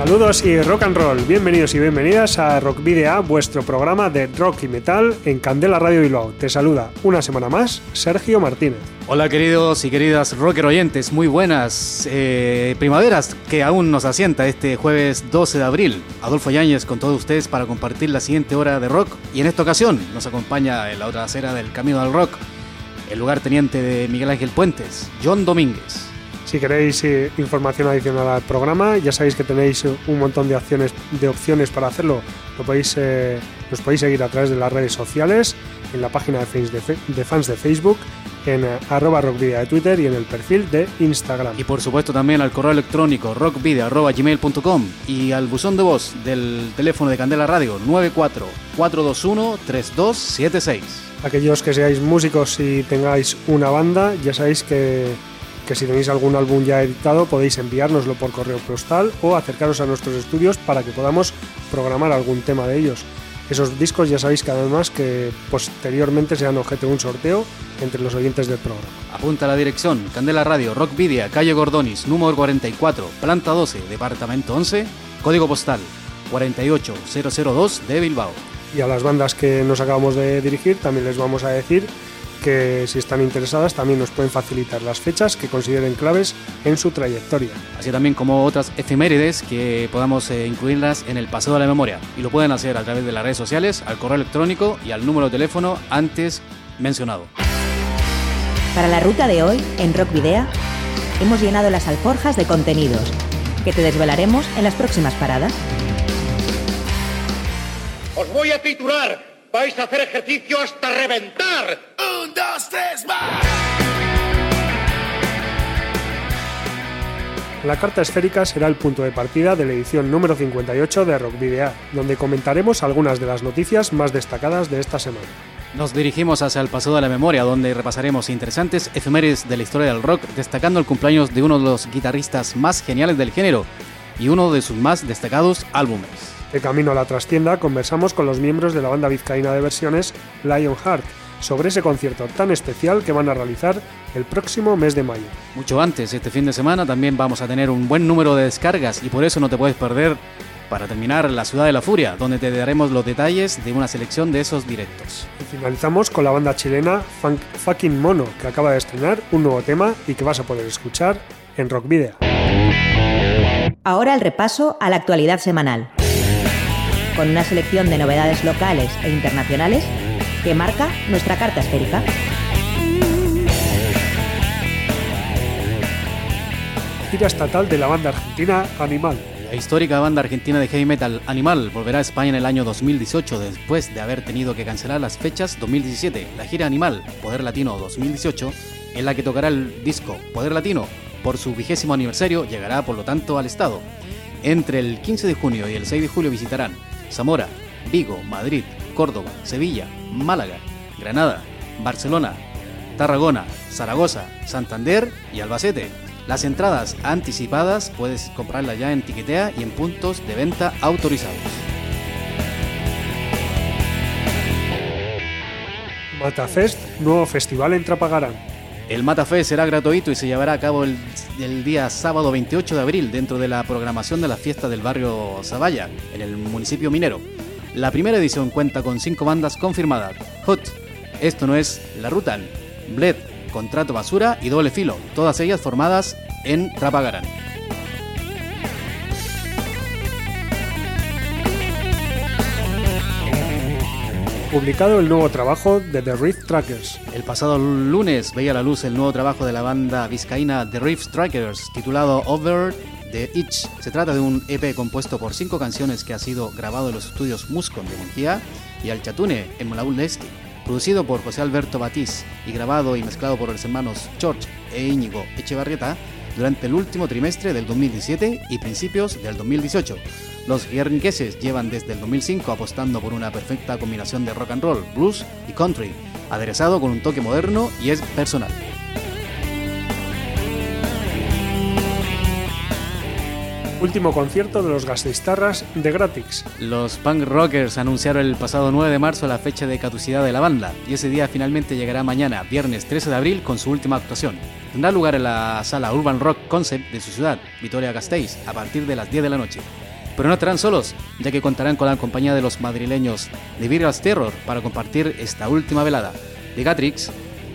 Saludos y rock and roll, bienvenidos y bienvenidas a Rock Video, vuestro programa de rock y metal en Candela Radio Bilbao. Te saluda una semana más Sergio Martínez. Hola queridos y queridas rocker oyentes, muy buenas eh, primaveras que aún nos asienta este jueves 12 de abril. Adolfo Yáñez con todos ustedes para compartir la siguiente hora de rock y en esta ocasión nos acompaña en la otra acera del Camino del Rock el lugar teniente de Miguel Ángel Puentes, John Domínguez. Si queréis eh, información adicional al programa, ya sabéis que tenéis eh, un montón de, acciones, de opciones para hacerlo. Lo podéis, eh, nos podéis seguir a través de las redes sociales, en la página de fans de, de, fans de Facebook, en arroba rockvidia de Twitter y en el perfil de Instagram. Y por supuesto también al correo electrónico rockvidia.gmail.com y al buzón de voz del teléfono de Candela Radio 944213276. Aquellos que seáis músicos y tengáis una banda, ya sabéis que que si tenéis algún álbum ya editado podéis enviárnoslo por correo postal o acercaros a nuestros estudios para que podamos programar algún tema de ellos. Esos discos ya sabéis que además que posteriormente serán objeto de un sorteo entre los oyentes del programa. Apunta la dirección, Candela Radio, Rock Video, calle Gordonis, número 44, planta 12, departamento 11, código postal 48002 de Bilbao. Y a las bandas que nos acabamos de dirigir también les vamos a decir que si están interesadas también nos pueden facilitar las fechas que consideren claves en su trayectoria. Así también como otras efemérides que podamos eh, incluirlas en el pasado de la memoria. Y lo pueden hacer a través de las redes sociales, al correo electrónico y al número de teléfono antes mencionado. Para la ruta de hoy, en Rock Video, hemos llenado las alforjas de contenidos que te desvelaremos en las próximas paradas. Os voy a titular vais a hacer ejercicio hasta reventar. Un, dos, tres, más. La carta esférica será el punto de partida de la edición número 58 de Rock Video, donde comentaremos algunas de las noticias más destacadas de esta semana. Nos dirigimos hacia el pasado de la memoria, donde repasaremos interesantes efemérides de la historia del rock, destacando el cumpleaños de uno de los guitarristas más geniales del género y uno de sus más destacados álbumes. De camino a la trastienda conversamos con los miembros de la banda vizcaína de versiones Lionheart sobre ese concierto tan especial que van a realizar el próximo mes de mayo. Mucho antes, este fin de semana también vamos a tener un buen número de descargas y por eso no te puedes perder para terminar La Ciudad de la Furia, donde te daremos los detalles de una selección de esos directos. Y finalizamos con la banda chilena Funk Fucking Mono, que acaba de estrenar un nuevo tema y que vas a poder escuchar en Rock Video. Ahora el repaso a la actualidad semanal con una selección de novedades locales e internacionales que marca nuestra carta esférica. Gira estatal de la banda argentina Animal. La histórica banda argentina de heavy metal Animal volverá a España en el año 2018 después de haber tenido que cancelar las fechas 2017. La gira Animal Poder Latino 2018, en la que tocará el disco Poder Latino por su vigésimo aniversario, llegará por lo tanto al estado. Entre el 15 de junio y el 6 de julio visitarán Zamora, Vigo, Madrid, Córdoba, Sevilla, Málaga, Granada, Barcelona, Tarragona, Zaragoza, Santander y Albacete. Las entradas anticipadas puedes comprarlas ya en Tiquetea y en puntos de venta autorizados. Matafest, nuevo festival en Trapagarán. El Matafest será gratuito y se llevará a cabo el, el, día sábado 28 de abril dentro de la programación de la fiesta del barrio Zavalla, en el municipio minero. La primera edición cuenta con cinco bandas confirmadas. Hot, Esto no es La Rutan, Bled, Contrato Basura y Doble Filo, todas ellas formadas en Trapagarán. Publicado el nuevo trabajo de The Rift Trackers. El pasado lunes veía la luz el nuevo trabajo de la banda vizcaína The Rift Trackers, titulado Over the Itch. Se trata de un EP compuesto por cinco canciones que ha sido grabado en los estudios Muscon de Monjía y Alchatune en Molaul Lesti. Producido por José Alberto Batiz y grabado y mezclado por los hermanos George e Íñigo Echevarrieta, durante el último trimestre del 2017 y principios del 2018. Los guerniqueses llevan desde el 2005 apostando por una perfecta combinación de rock and roll, blues y country, aderezado con un toque moderno y es personal. Último concierto de los Gasteiztarras de Gratix. Los punk rockers anunciaron el pasado 9 de marzo la fecha de caducidad de la banda y ese día finalmente llegará mañana, viernes 13 de abril, con su última actuación. Tendrá lugar en la sala Urban Rock Concept de su ciudad, Vitoria Gasteiz, a partir de las 10 de la noche. Pero no estarán solos, ya que contarán con la compañía de los madrileños de Virals Terror para compartir esta última velada. The Gatrix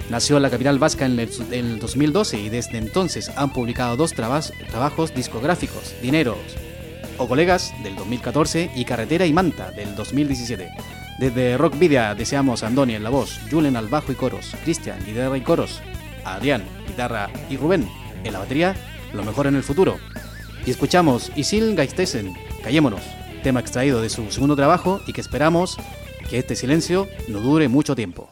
nació en la capital vasca en el, 2012 y desde entonces han publicado dos trabajos discográficos, Dineros o Colegas del 2014 y Carretera y Manta del 2017. Desde Rock Video deseamos a Andoni en la voz, Julen al bajo y coros, Cristian guitarra y coros, Adrián guitarra y Rubén en la batería, lo mejor en el futuro. Y escuchamos Isil Geistesen, Callémonos, tema extraído de su segundo trabajo y que esperamos que este silencio no dure mucho tiempo.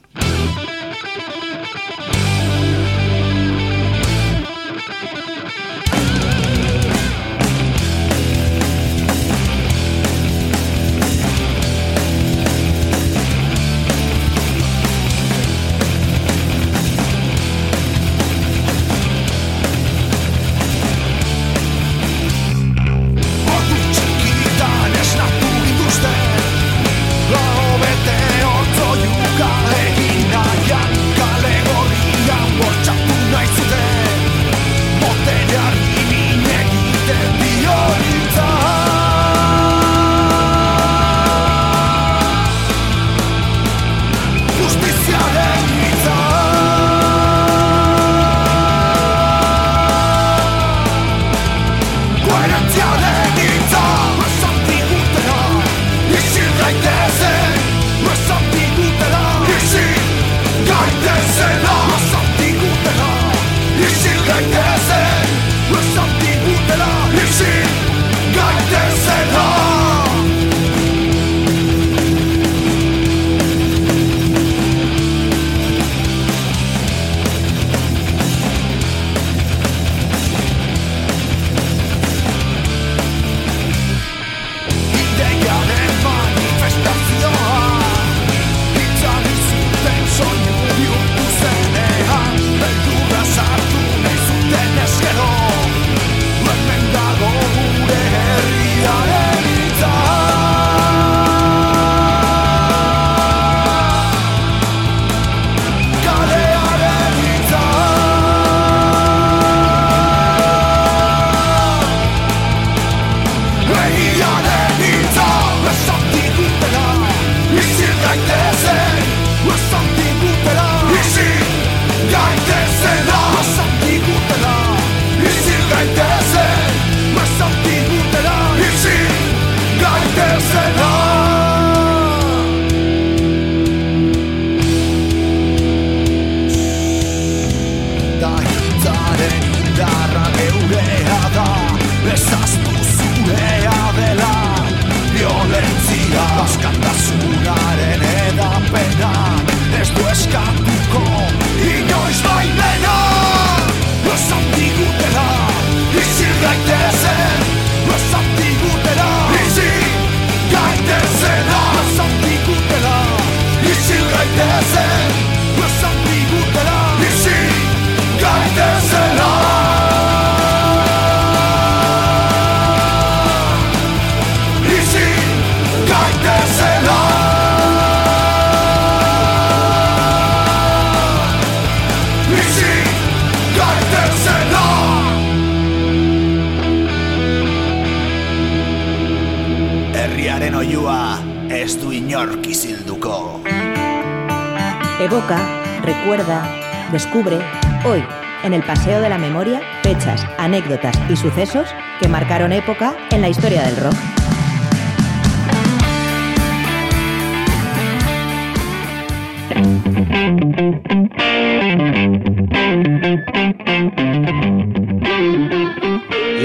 Paseo de la Memoria, fechas, anécdotas y sucesos que marcaron época en la historia del rock.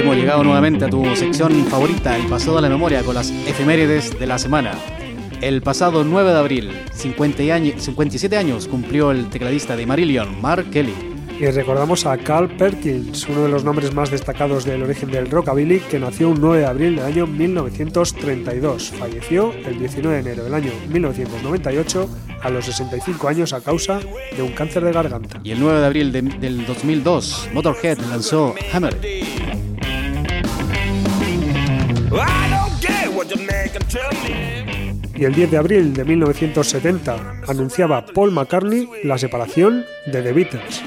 hemos llegado nuevamente a tu sección favorita, el paseo de la memoria, con las efemérides de la semana. El pasado 9 de abril, 57 años cumplió el tecladista de Marillion, Mark Kelly. Y recordamos a Carl Perkins, uno de los nombres más destacados del origen del rockabilly, que nació un 9 de abril del año 1932. Falleció el 19 de enero del año 1998 a los 65 años a causa de un cáncer de garganta. Y el 9 de abril del 2002, Motorhead lanzó Hammer. Y el 10 de abril de 1970 anunciaba Paul McCartney la separación de The Beatles.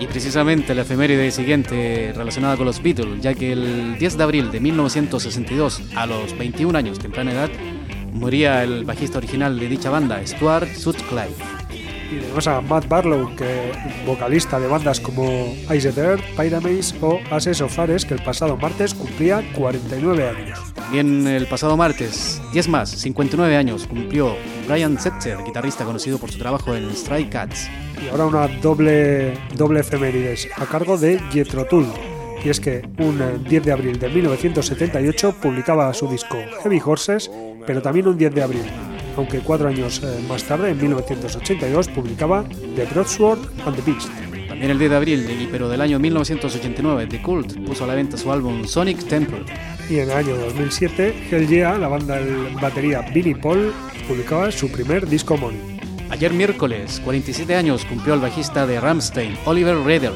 Y precisamente la efeméride siguiente relacionada con los Beatles, ya que el 10 de abril de 1962, a los 21 años, temprana edad, moría el bajista original de dicha banda, Stuart Sutcliffe. Y tenemos a Matt Barlow, que vocalista de bandas como Ice Earth, Pyramids o Ashes of Ares, que el pasado martes cumplía 49 años. Bien, el pasado martes, 10 más, 59 años, cumplió Brian Setzer, guitarrista conocido por su trabajo en Stray Cats. Y ahora una doble, doble efemérides a cargo de Jethro Tull. Y es que un 10 de abril de 1978 publicaba su disco Heavy Horses, pero también un 10 de abril, aunque cuatro años eh, más tarde, en 1982, publicaba The Broadsword and the Beast. También el 10 de abril, pero del año 1989, The Cult puso a la venta su álbum Sonic Temple. Y en el año 2007, Hell Yeah, la banda de batería Billy Paul, publicaba su primer disco homónimo. Ayer miércoles, 47 años, cumplió el bajista de Ramstein, Oliver Redel.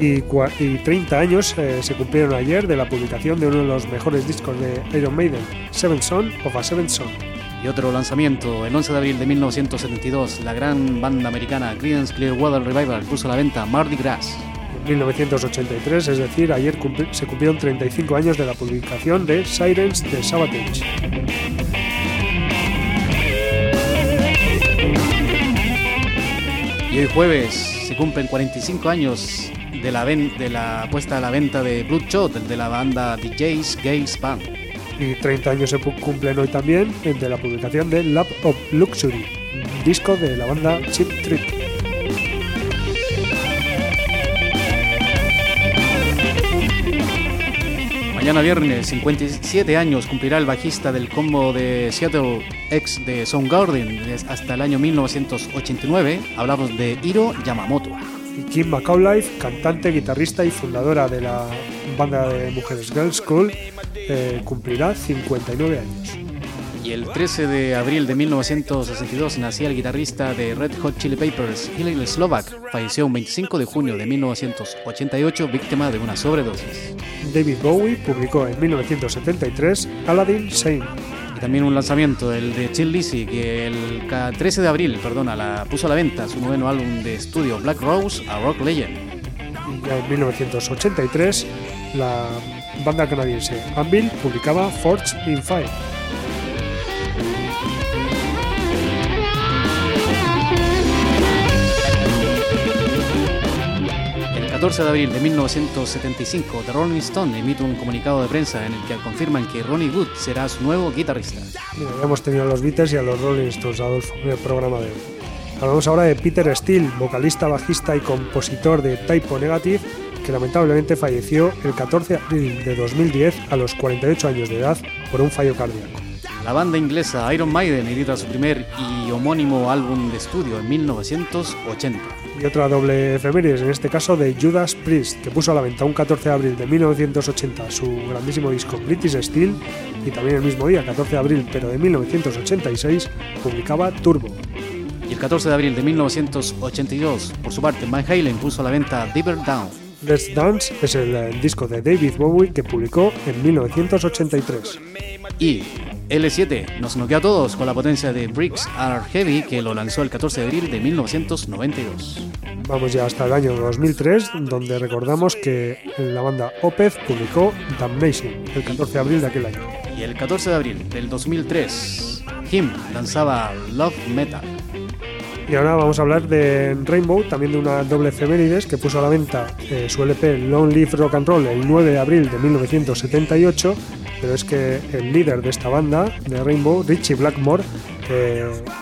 Y, 30 años eh, se cumplieron ayer de la publicación de uno de los mejores discos de Iron Maiden, Seven Son of a Seven Son. Y otro lanzamiento, el 11 de abril de 1972, la gran banda americana Creedence Clearwater Revival puso a la venta Mardi Gras. En 1983, es decir, ayer se cumplieron 35 años de la publicación de Sirens de Sabotage. Y hoy jueves se cumplen 45 años de la, de la puesta a la venta de Bloodshot, de la banda DJs Gays Band. Y 30 años se cumplen hoy también de la publicación de Lab of Luxury, disco de la banda Chip Trick. Mañana viernes, 57 años, cumplirá el bajista del combo de Seattle ex de Soundgarden hasta el año 1989. Hablamos de Hiro Yamamoto. Y Kim McAuliffe, cantante, guitarrista y fundadora de la banda de mujeres Girls School, eh, cumplirá 59 años. Y el 13 de abril de 1962 nacía el guitarrista de Red Hot Chili Peppers, Hillel Slovak. Falleció un 25 de junio de 1988 víctima de una sobredosis. David Bowie publicó en 1973 Aladdin Sane. Y también un lanzamiento, el de Chill Lizzy, que el 13 de abril perdona, la puso a la venta su noveno álbum de estudio Black Rose a Rock Legend. Y ya en 1983 la banda canadiense Anvil publicaba Forge in Fire. 14 de abril de 1975, The Rolling Stone emite un comunicado de prensa en el que confirman que Ronnie Wood será su nuevo guitarrista. Mira, ya hemos tenido a los Beatles y a los Rolling Stones, Adolfo, en el programa de hoy. Hablamos ahora de Peter Steele, vocalista, bajista y compositor de Typo Negative, que lamentablemente falleció el 14 de abril de 2010 a los 48 años de edad por un fallo cardíaco. La banda inglesa Iron Maiden edita su primer y homónimo álbum de estudio en 1980. Y otra doble efemérides, en este caso de Judas Priest, que puso a la venta un 14 de abril de 1980 su grandísimo disco British Steel y también el mismo día, 14 de abril, pero de 1986, publicaba Turbo. Y el 14 de abril de 1982, por su parte, Van Halen puso a la venta Deeper Down. Let's Dance es el disco de David Bowie que publicó en 1983. Y L7 nos noqueó a todos con la potencia de Bricks Are Heavy que lo lanzó el 14 de abril de 1992. Vamos ya hasta el año 2003, donde recordamos que la banda Opeth publicó Damnation el 14 de abril de aquel año. Y el 14 de abril del 2003, Him lanzaba Love Metal. Y ahora vamos a hablar de Rainbow, también de una doble efemérides que puso a la venta eh, su LP Long Live Rock and Roll el 9 de abril de 1978 pero es que el líder de esta banda, de Rainbow, Richie Blackmore,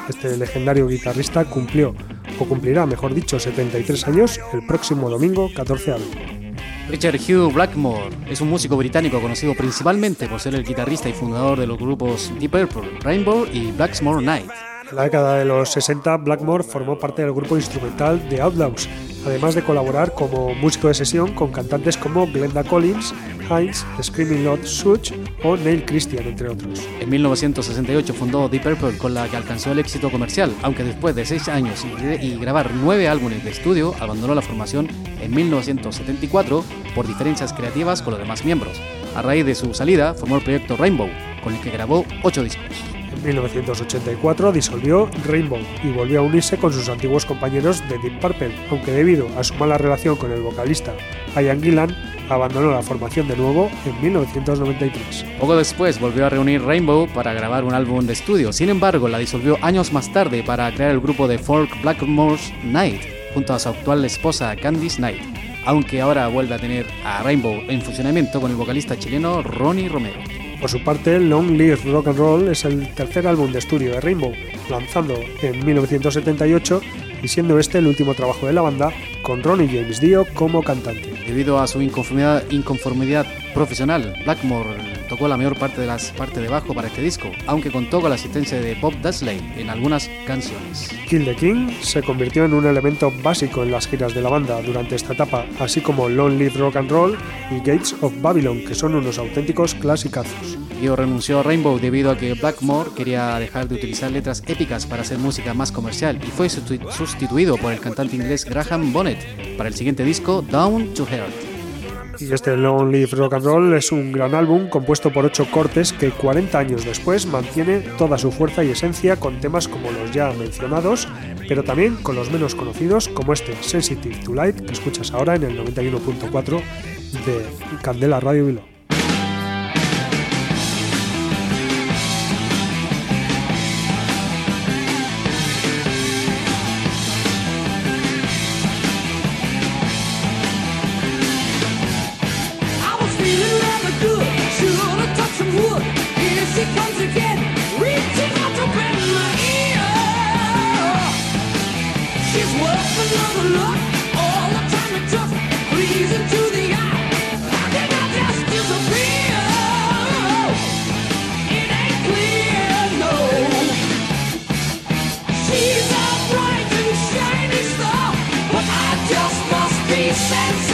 este legendario guitarrista, cumplió, o cumplirá, mejor dicho, 73 años el próximo domingo 14 de abril. Richard Hugh Blackmore es un músico británico conocido principalmente por ser el guitarrista y fundador de los grupos Deep Purple, Rainbow y Blackmore Night. En la década de los 60, Blackmore formó parte del grupo instrumental The Outlaws, además de colaborar como músico de sesión con cantantes como Glenda Collins, Heinz, Screaming Lord Such o Neil Christian, entre otros. En 1968 fundó Deep Purple con la que alcanzó el éxito comercial, aunque después de seis años y grabar nueve álbumes de estudio, abandonó la formación en 1974 por diferencias creativas con los demás miembros. A raíz de su salida, formó el proyecto Rainbow, con el que grabó ocho discos. En 1984 disolvió Rainbow y volvió a unirse con sus antiguos compañeros de Deep Purple, aunque debido a su mala relación con el vocalista Ian Gillan, abandonó la formación de nuevo en 1993. Poco después volvió a reunir Rainbow para grabar un álbum de estudio, sin embargo la disolvió años más tarde para crear el grupo de folk Blackmore's Night junto a su actual esposa Candice Night, aunque ahora vuelve a tener a Rainbow en funcionamiento con el vocalista chileno Ronnie Romero. Por su parte, Long Live Rock and Roll es el tercer álbum de estudio de Rainbow, lanzando en 1978 y siendo este el último trabajo de la banda con Ronnie James Dio como cantante. Debido a su inconformidad profesional, Blackmore tocó la mayor parte de las partes de bajo para este disco, aunque contó con la asistencia de Bob Dudley en algunas canciones. Kill the King se convirtió en un elemento básico en las giras de la banda durante esta etapa, así como Long Live Rock and Roll y Gates of Babylon, que son unos auténticos clásicazos. Dio renunció a Rainbow debido a que Blackmore quería dejar de utilizar letras épicas para hacer música más comercial y fue sustituido por el cantante inglés Graham Bonnet para el siguiente disco Down to Earth. Y este Long Live Rock and Roll es un gran álbum compuesto por ocho cortes que 40 años después mantiene toda su fuerza y esencia con temas como los ya mencionados, pero también con los menos conocidos como este Sensitive to Light que escuchas ahora en el 91.4 de Candela Radio sense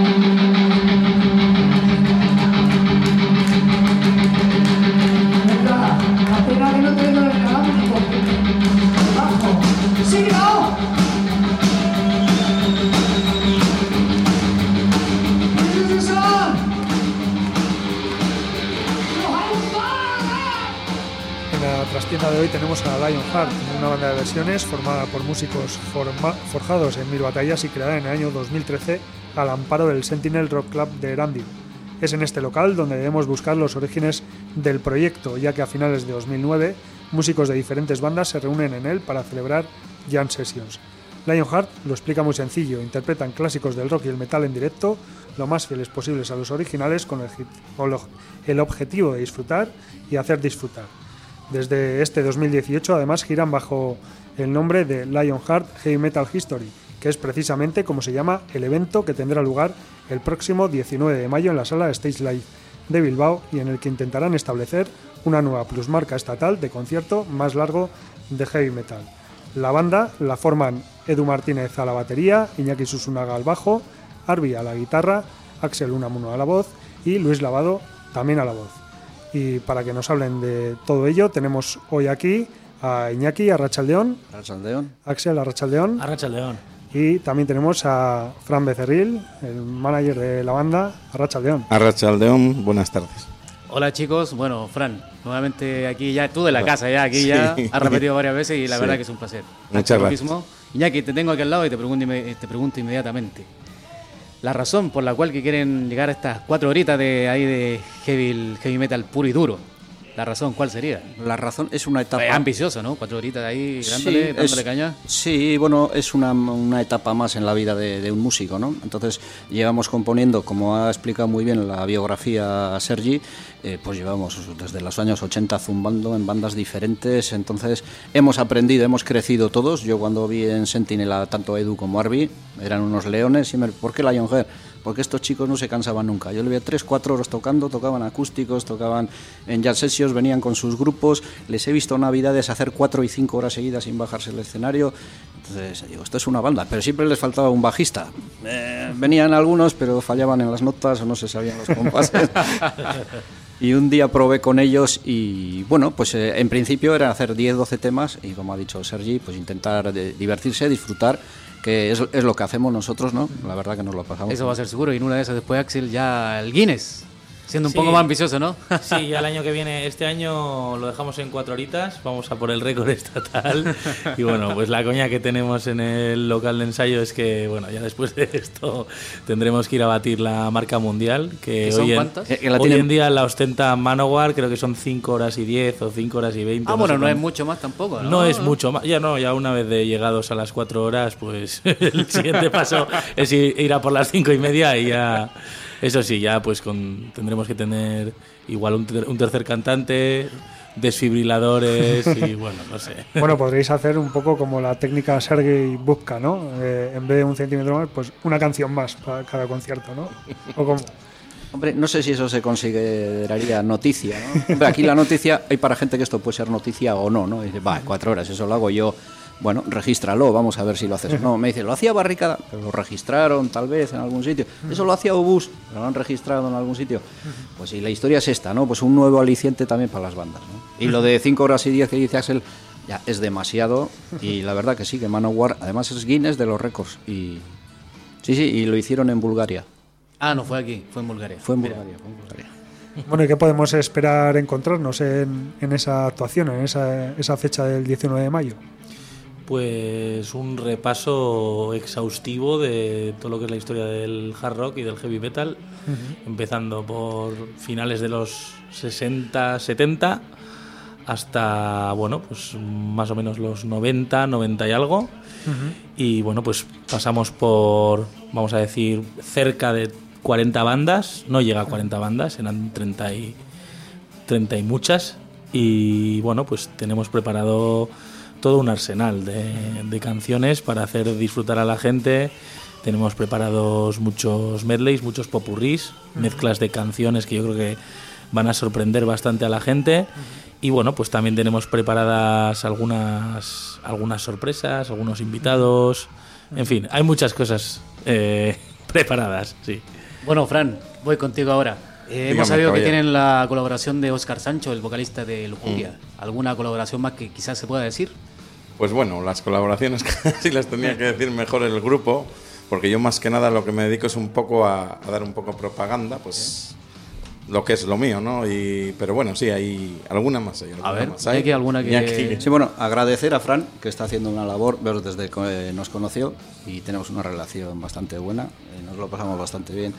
Hoy tenemos a Lionheart, una banda de versiones formada por músicos forjados en mil batallas y creada en el año 2013 al amparo del Sentinel Rock Club de Erandil. Es en este local donde debemos buscar los orígenes del proyecto, ya que a finales de 2009 músicos de diferentes bandas se reúnen en él para celebrar jam sessions. Lionheart lo explica muy sencillo, interpretan clásicos del rock y el metal en directo, lo más fieles posibles a los originales con el, objetivo de disfrutar y hacer disfrutar. Desde este 2018 además giran bajo el nombre de Lionheart Heavy Metal History, que es precisamente como se llama el evento que tendrá lugar el próximo 19 de mayo en la sala Stage Live de Bilbao y en el que intentarán establecer una nueva plusmarca estatal de concierto más largo de heavy metal. La banda la forman Edu Martínez a la batería, Iñaki Susunaga al bajo, Arby a la guitarra, Axel Unamuno a la voz y Luis Lavado también a la voz. Y para que nos hablen de todo ello, tenemos hoy aquí a Iñaki Arrachaldeón, Arrachaldeón. Axel Arrachaldeón, Arrachaldeón. y también tenemos a Fran Becerril, el manager de la banda, Arrachaldeón. Arrachaldeón, buenas tardes. Hola chicos, bueno, Fran, nuevamente aquí ya, tú de la casa, ya aquí ya has repetido varias veces y la verdad que es un placer. Muchas gracias. Iñaki, te tengo aquí al lado y te pregunto, te pregunto inmediatamente. La razón por la cual que quieren llegar a estas cuatro horitas de ahí de heavy, heavy metal puro y duro. ¿La razón cuál sería? La razón es una etapa... Es ambicioso, ¿no? Cuatro horitas ahí dándole, dándole caña. Sí, bueno, es una, una etapa más en la vida de, un músico, ¿no? Entonces, llevamos componiendo, como ha explicado muy bien la biografía Sergi, eh, pues llevamos desde los años 80 zumbando en bandas diferentes, entonces hemos aprendido, hemos crecido todos. Yo cuando vi en Sentinel tanto Edu como Arby, eran unos leones, y me, ¿por qué Lionheart? Porque estos chicos no se cansaban nunca. Yo le veía tres, cuatro horas tocando, tocaban acústicos, tocaban en jazz sessions, venían con sus grupos, les he visto navidades hacer cuatro y cinco horas seguidas sin bajarse el escenario. Entonces digo, esto es una banda, pero siempre les faltaba un bajista. Eh, venían algunos, pero fallaban en las notas o no se sabían los compases. y un día probé con ellos y bueno, pues eh, en principio era hacer 10, 12 temas y como ha dicho Sergi, pues intentar divertirse, disfrutar que es, es, lo que hacemos nosotros, ¿no? La verdad que nos lo pasamos. Eso va a ser seguro y en una de esas después Axel ya el Guinness siendo un poco más ambicioso, ¿no? Sí, ya el año que viene, este año lo dejamos en cuatro horitas, vamos a por el récord estatal. Y bueno, pues la coña que tenemos en el local de ensayo es que, bueno, ya después de esto tendremos que ir a batir la marca mundial, que hoy, en, eh, hoy en, día la ostenta Manowar, creo que son cinco horas y 10 o cinco horas y 20. Ah, bueno, no es mucho más tampoco, ¿no? No es mucho más, ya no, ya una vez de llegados a las cuatro horas, pues el siguiente paso es ir a por las cinco y media y ya eso sí, ya pues con, tendremos que tener igual un, tercer cantante, desfibriladores y bueno, no sé. Bueno, podréis hacer un poco como la técnica Sergei Bubka, ¿no? Eh, en vez de un centímetro más, pues una canción más para cada concierto, ¿no? O como... Hombre, no sé si eso se consideraría noticia, ¿no? aquí la noticia, hay para gente que esto puede ser noticia o no, ¿no? Y dice, va, cuatro horas, eso lo hago yo bueno, regístralo, vamos a ver si lo haces. No, me dice, lo hacía Barricada, pero lo registraron tal vez en algún sitio. Eso lo hacía Obús, pero lo han registrado en algún sitio. Pues sí, la historia es esta, ¿no? Pues un nuevo aliciente también para las bandas, ¿no? Y lo de 5 horas y 10 que dice Axel, ya es demasiado. Y la verdad que sí, que Manowar, además es Guinness de los récords. Y sí, sí, y lo hicieron en Bulgaria. Ah, no fue aquí, fue en Bulgaria. Fue en Bulgaria, fue en Bulgaria. Bueno, ¿y qué podemos esperar encontrarnos en, en esa actuación, en esa, esa fecha del 19 de mayo? Pues un repaso exhaustivo de todo lo que es la historia del hard rock y del heavy metal, empezando por finales de los 60, 70 hasta bueno, pues más o menos los 90, 90 y algo. Y bueno, pues pasamos por vamos a decir cerca de 40 bandas, no llega a 40 bandas, eran 30 y 30 y muchas. Y bueno, pues tenemos preparado todo un arsenal de, canciones para hacer disfrutar a la gente. Tenemos preparados muchos medleys, muchos popurrís, mezclas de canciones que yo creo que van a sorprender bastante a la gente. Y bueno, pues también tenemos preparadas algunas, algunas sorpresas, algunos invitados. En fin, hay muchas cosas eh, preparadas, sí. Bueno, Fran, voy contigo ahora. Eh, hemos sabido que tienen la colaboración de Oscar Sancho, el vocalista de Lujuria. Mm. ¿Alguna colaboración más que quizás se pueda decir? Pues bueno, las colaboraciones casi las tenía que decir mejor el grupo, porque yo más que nada lo que me dedico es un poco a, dar un poco propaganda, pues lo que es lo mío, ¿no? Y, pero bueno, sí, hay alguna más. Hay alguna A ver, más. ¿hay que alguna que-. Sí, bueno, agradecer a Fran, que está haciendo una labor desde que eh, nos conoció y tenemos una relación bastante buena, eh, nos lo pasamos bastante bien.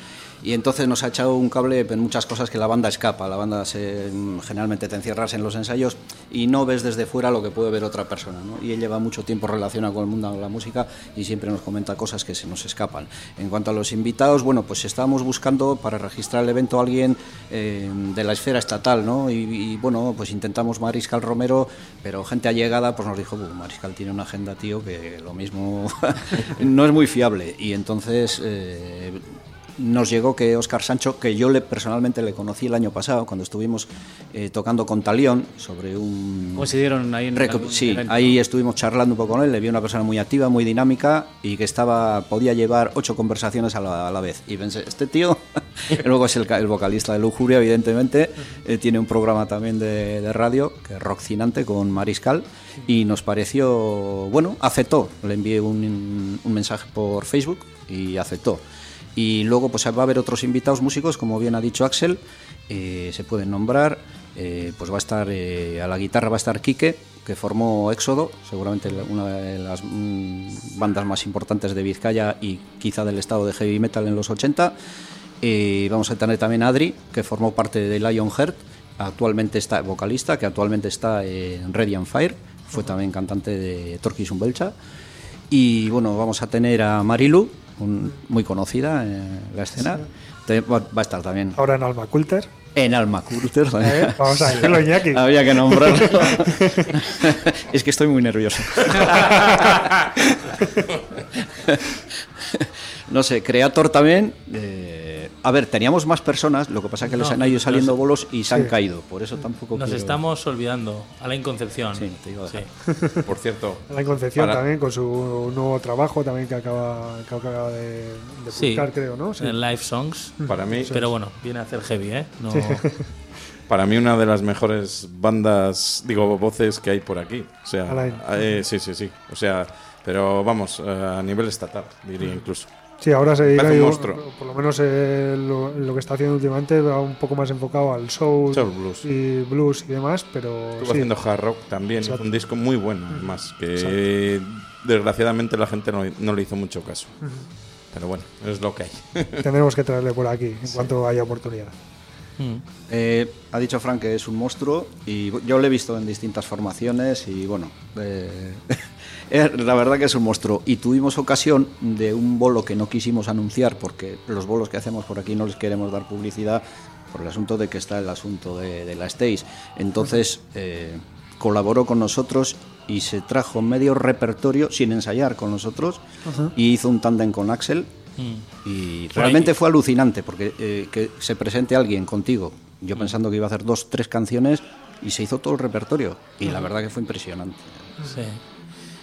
Y entonces nos ha echado un cable en muchas cosas que la banda escapa. La banda se, generalmente te encierras en los ensayos y no ves desde fuera lo que puede ver otra persona. ¿no? Y él lleva mucho tiempo relacionado con el mundo de la música y siempre nos comenta cosas que se nos escapan. En cuanto a los invitados, bueno, pues estábamos buscando para registrar el evento a alguien eh, de la esfera estatal, ¿no? Y, y, bueno, pues intentamos Mariscal Romero, pero gente allegada pues nos dijo, "Buh, Mariscal tiene una agenda, tío, que lo mismo no es muy fiable. Y entonces eh, nos llegó que Óscar Sancho, que yo le, personalmente le conocí el año pasado, cuando estuvimos eh, tocando con Talión sobre un... Coincidieron ahí en algún sí, evento, ahí estuvimos charlando un poco con él, le vi una persona muy activa, muy dinámica y que estaba podía llevar ocho conversaciones a la, a la vez. Y pensé, este tío, luego es el, el vocalista de Lujuria, evidentemente, eh, tiene un programa también de, de radio, que es Rockcinante, con Mariscal, y nos pareció, bueno, aceptó. Le envié un, un mensaje por Facebook y aceptó. Y luego pues va a haber otros invitados músicos, como bien ha dicho Axel, eh, se pueden nombrar. eh, pues va a estar eh, a la guitarra va a estar Quique, que formó Éxodo, seguramente una de las mm, bandas más importantes de Vizcaya y quizá del estado de heavy metal en los 80. Eh, vamos a tener también a Adri, que formó parte de Lionheart, actualmente está vocalista, que actualmente está en Radiant Fire, fue también cantante de Torquis Umbelcha. Y bueno, vamos a tener a Marilu, un- muy conocida en la escena. Va, va a estar también Ahora en Alma Coulter. en Alma Coulter. ¿eh? Vamos a decirlo, Iñaki. Había que nombrarlo. es que estoy muy nervioso. no sé, Creator también. eh, a ver, teníamos más personas, lo que pasa es que les No, han ido saliendo nos- bolos y se han Sí. caído. Por eso tampoco. Nos quiero- estamos olvidando. Alain Concepción. Sí, te a Sí. Por cierto, La Concepción Para- también, con su nuevo trabajo también que acaba, que acaba de, de Sí. publicar, creo, ¿no? Sí. En Live Songs. para mí, Pero bueno, viene a hacer heavy, ¿eh? No, para mí una de las mejores bandas, digo, voces que hay por aquí. O sea, Alain. eh, sí, sí, sí. O sea, pero vamos, eh, a nivel estatal, diría incluso. Sí, ahora se dedica, monstruo. por lo menos eh, lo, lo que está haciendo últimamente va un poco más enfocado al soul, Soul blues. y blues y demás, pero Estuvo sí, haciendo hard rock también, Exacto. un disco muy bueno, además, que desgraciadamente la gente no, no le hizo mucho caso. Pero bueno, es lo que hay. tendremos que traerle por aquí en cuanto haya oportunidad. Mm. Eh, ha dicho Frank que es un monstruo y yo lo he visto en distintas formaciones y bueno, eh, la verdad que es un monstruo. Y tuvimos ocasión de un bolo que no quisimos anunciar porque los bolos que hacemos por aquí no les queremos dar publicidad por el asunto de que está el asunto de, de la Stace. Entonces eh, colaboró con nosotros y se trajo medio repertorio sin ensayar con nosotros y hizo un tándem con Axel Mm. y realmente fue alucinante porque eh, que se presente alguien contigo, yo pensando que iba a hacer dos, tres canciones y se hizo todo el repertorio y la verdad que fue impresionante. Sí.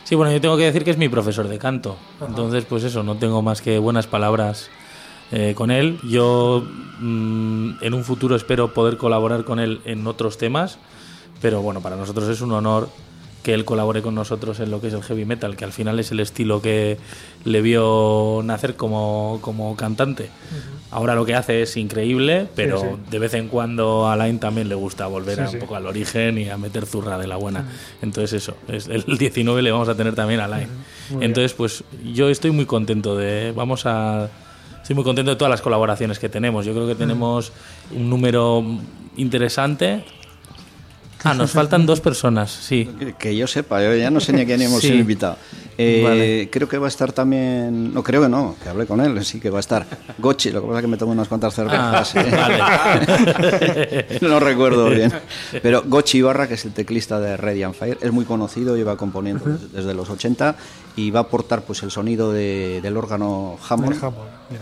Sí, bueno, yo tengo que decir que es mi profesor de canto. Entonces, pues eso, no tengo más que buenas palabras eh, con él. Yo mm, en un futuro espero poder colaborar con él en otros temas, pero bueno, para nosotros es un honor que él colabore con nosotros en lo que es el heavy metal, que al final es el estilo que le vio nacer como, como cantante. Ahora lo que hace es increíble, pero sí. de vez en cuando a Alain también le gusta volver Sí, a un poco al origen y a meter zurra de la buena. Entonces eso, es el 19 le vamos a tener también a bien. Entonces pues yo estoy muy contento de, vamos a, estoy muy contento de todas las colaboraciones que tenemos. Yo creo que tenemos un número interesante. Ah, nos faltan dos personas, sí. Que yo sepa, yo ya no sé ni a quién hemos Sí. invitado. Eh, Vale. Creo que va a estar también, no creo que no, que hablé con él, sí que va a estar. Gochi, lo que pasa es que me tomo unas cuantas Ah, cervezas. ¿eh? vale. no recuerdo bien. Pero Gochi Ibarra, que es el teclista de Radiant Fire, es muy conocido, lleva componiendo des- desde los 80 y va a aportar pues el sonido de- del órgano Hammond.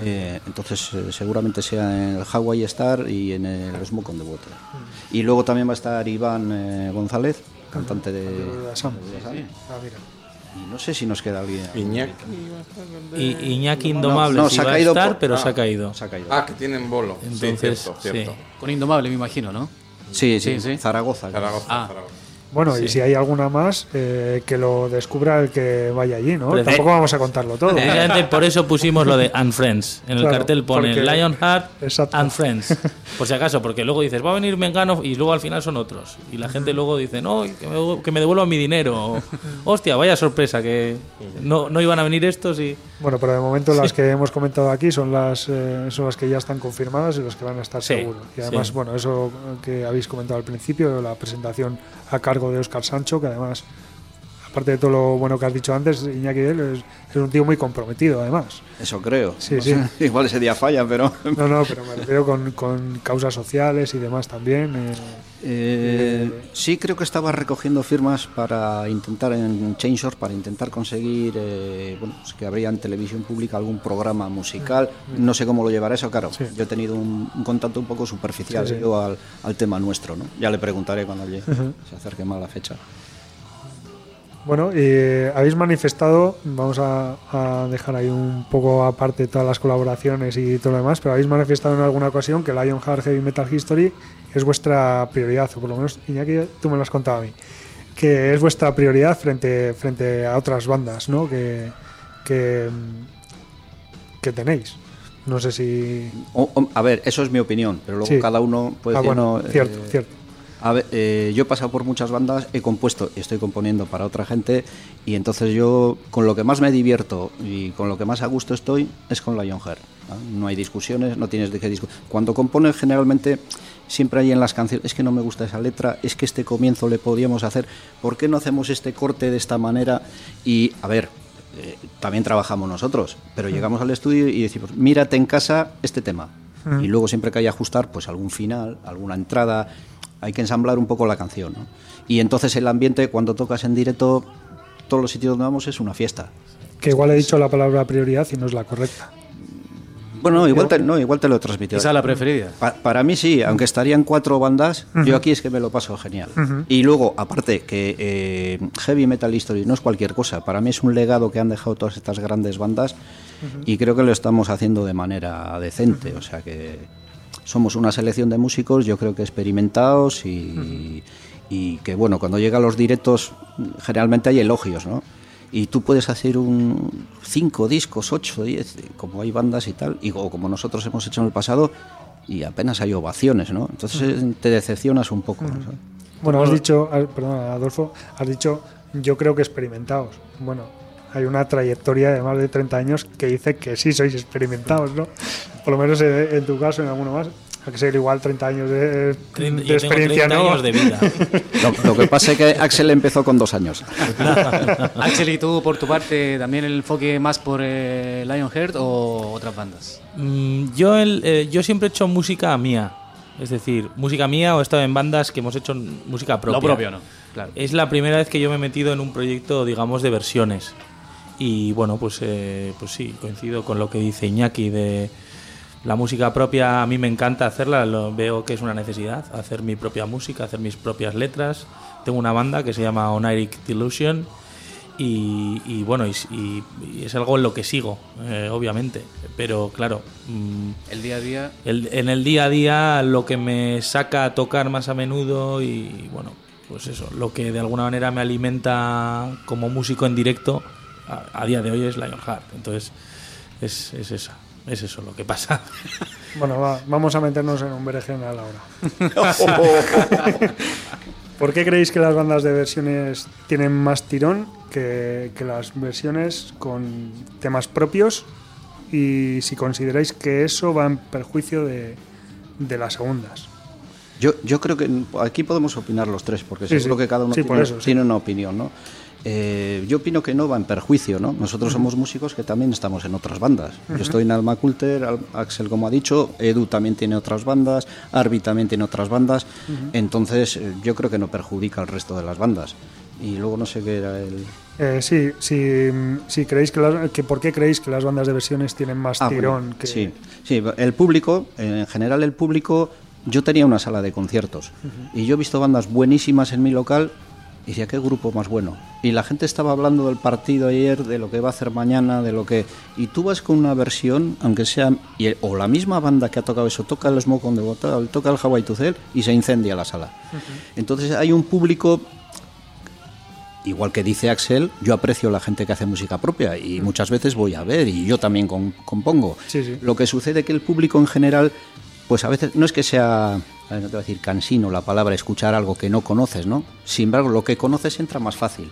Eh, entonces eh, seguramente sea en el Hawaii Star y en el Smoke on the Water. Y luego también va a estar Iván eh, González, cantante de. Ah, mira. Y no sé si nos queda alguien. Iñaki. Iñaki Indomable No, no, se ha va a estar, por- pero ah. se ha caído. Se ha caído. Ah, que tienen bolo. Entonces, sí, cierto, sí. Con Indomable, me imagino, ¿no? sí, sí, sí, sí. Zaragoza. Zaragoza, Ah. Zaragoza. Bueno, y si hay alguna más, eh, que lo descubra el que vaya allí, ¿no? Tampoco vamos a contarlo todo. Precisamente por eso pusimos lo de And Friends. En el Claro, cartel pone porque- Lionheart Exacto. and Friends. Por si acaso, porque luego dices, va a venir Mengano y luego al final son otros. Y la gente luego dice, no, que me, que me devuelvan mi dinero. Hostia, vaya sorpresa, que no, no iban a venir estos y... Bueno, pero de momento las que hemos comentado aquí son las eh, son las que ya están confirmadas y las que van a estar Sí, seguros. Y además, sí. bueno, eso que habéis comentado al principio, la presentación a cargo de Oscar Sancho, que además, aparte de todo lo bueno que has dicho antes, Iñaki es, es un tío muy comprometido, además. Eso creo. Sí, No sí. sé, Igual ese día falla, pero... No, no, pero me refiero con, con causas sociales y demás también. eh, Eh, sí, creo que estaba recogiendo firmas para intentar en Change.org, para intentar conseguir eh, bueno, pues que habría en televisión pública algún programa musical. No sé cómo lo llevará eso, claro. Sí. Yo he tenido un, un contacto un poco superficial Sí, sí. yo al, al tema nuestro, ¿no? Ya le preguntaré cuando llegue, se acerque más la fecha. Bueno, y habéis manifestado, vamos a, a dejar ahí un poco aparte todas las colaboraciones y todo lo demás, pero habéis manifestado en alguna ocasión que Lionheart Heavy Metal History es vuestra prioridad, o por lo menos, Iñaki, tú me lo has contado a mí, que es vuestra prioridad frente, frente a otras bandas, ¿no? Que, que, que tenéis. No sé si... O- o- a ver, eso es mi opinión, pero luego Sí. cada uno puede ah, decir, bueno, no, cierto, eh, cierto. A ver, eh, yo he pasado por muchas bandas, he compuesto y estoy componiendo para otra gente y entonces yo con lo que más me divierto y con lo que más a gusto estoy es con Lionheart. ¿no? No hay discusiones, no tienes de qué discutir. Cuando compones generalmente siempre hay en las canciones, es que no me gusta esa letra, es que este comienzo le podríamos hacer, ¿por qué no hacemos este corte de esta manera? Y a ver, eh, también trabajamos nosotros, pero llegamos al estudio y decimos, mírate en casa este tema. Y luego siempre que hay que ajustar, pues algún final, alguna entrada, hay que ensamblar un poco la canción. ¿no? Y entonces el ambiente, cuando tocas en directo, todos los sitios donde vamos es una fiesta. Que igual he dicho la palabra prioridad y no es la correcta. Bueno, igual te, no, igual te lo he transmitido. Quizá la preferida. Pa- para mí sí, aunque estarían cuatro bandas, yo aquí es que me lo paso genial. Y luego, aparte, que eh, Heavy Metal History no es cualquier cosa, para mí es un legado que han dejado todas estas grandes bandas y creo que lo estamos haciendo de manera decente, o sea que somos una selección de músicos, yo creo que experimentados y, y que, bueno, cuando llega a los directos, generalmente hay elogios, ¿no? Y tú puedes hacer un cinco discos, ocho, diez, como hay bandas y tal, y o como nosotros hemos hecho en el pasado, y apenas hay ovaciones, ¿no? Entonces eh, te decepcionas un poco, ¿no? ¿Sabes? Bueno, has dicho, perdón, Adolfo, has dicho, yo creo que experimentados. Bueno, hay una trayectoria de más de 30 años que dice que sí sois experimentados, ¿no? Por lo menos en, en tu caso, en alguno más. Hay que ser igual 30 años de, de yo tengo experiencia, 30 ¿no? años de vida. Lo, lo que pasa es que Axel empezó con dos años. Axel, ¿y tú por tu parte también el enfoque más por eh, Lionheart o otras bandas? Mm, yo, el- eh, yo siempre he hecho música mía. Es decir, música mía o he estado en bandas que hemos hecho música propia. Lo propio, ¿no? Claro. Es la primera vez que yo me he metido en un proyecto, digamos, de versiones. Y bueno, pues, eh, pues sí, coincido con lo que dice Iñaki de la música propia. A mí me encanta hacerla, lo, veo que es una necesidad, hacer mi propia música, hacer mis propias letras. Tengo una banda que se llama Oniric Delusion y, y bueno, y, y- y es algo en lo que sigo, eh, obviamente. Pero claro, mm, El día a día. el- en el día a día lo que me saca a tocar más a menudo y bueno, pues eso, lo que de alguna manera me alimenta como músico en directo a, a día de hoy es Lionheart. Entonces es, es eso, es eso lo que pasa. Bueno, va, vamos a meternos en un berenjenal ahora. ¿Por qué creéis que las bandas de versiones tienen más tirón que, que las versiones con temas propios? Y si consideráis que eso va en perjuicio de, de las segundas. Yo, yo creo que aquí podemos opinar los tres, porque Sí, seguro sí. que cada uno Sí, tiene, eso, sí. tiene una opinión, ¿no? Eh, yo opino que no va en perjuicio, ¿no? Nosotros somos músicos que también estamos en otras bandas. Yo estoy en Alma Culter, Axel, como ha dicho, Edu también tiene otras bandas, Arby también tiene otras bandas. Entonces, eh, yo creo que no perjudica al resto de las bandas. Y luego no sé qué era el. Eh, sí, sí, si creéis que, las- que ¿por qué creéis que las bandas de versiones tienen más Ah, tirón bueno, que Sí, sí, el público, en general el público, yo tenía una sala de conciertos y yo he visto bandas buenísimas en mi local y decía, qué grupo más bueno. Y la gente estaba hablando del partido ayer, de lo que va a hacer mañana, de lo que... Y tú vas con una versión, aunque sea... y- o la misma banda que ha tocado eso, toca el Smoke on the Water, toca el Hawaii to Cell y se incendia la sala. Entonces hay un público igual que dice Axel, yo aprecio la gente que hace música propia y muchas veces voy a ver y yo también compongo. Sí, sí. Lo que sucede que el público en general, pues a veces no es que sea, no te voy a decir cansino la palabra escuchar algo que no conoces, ¿no? Sin embargo, lo que conoces entra más fácil.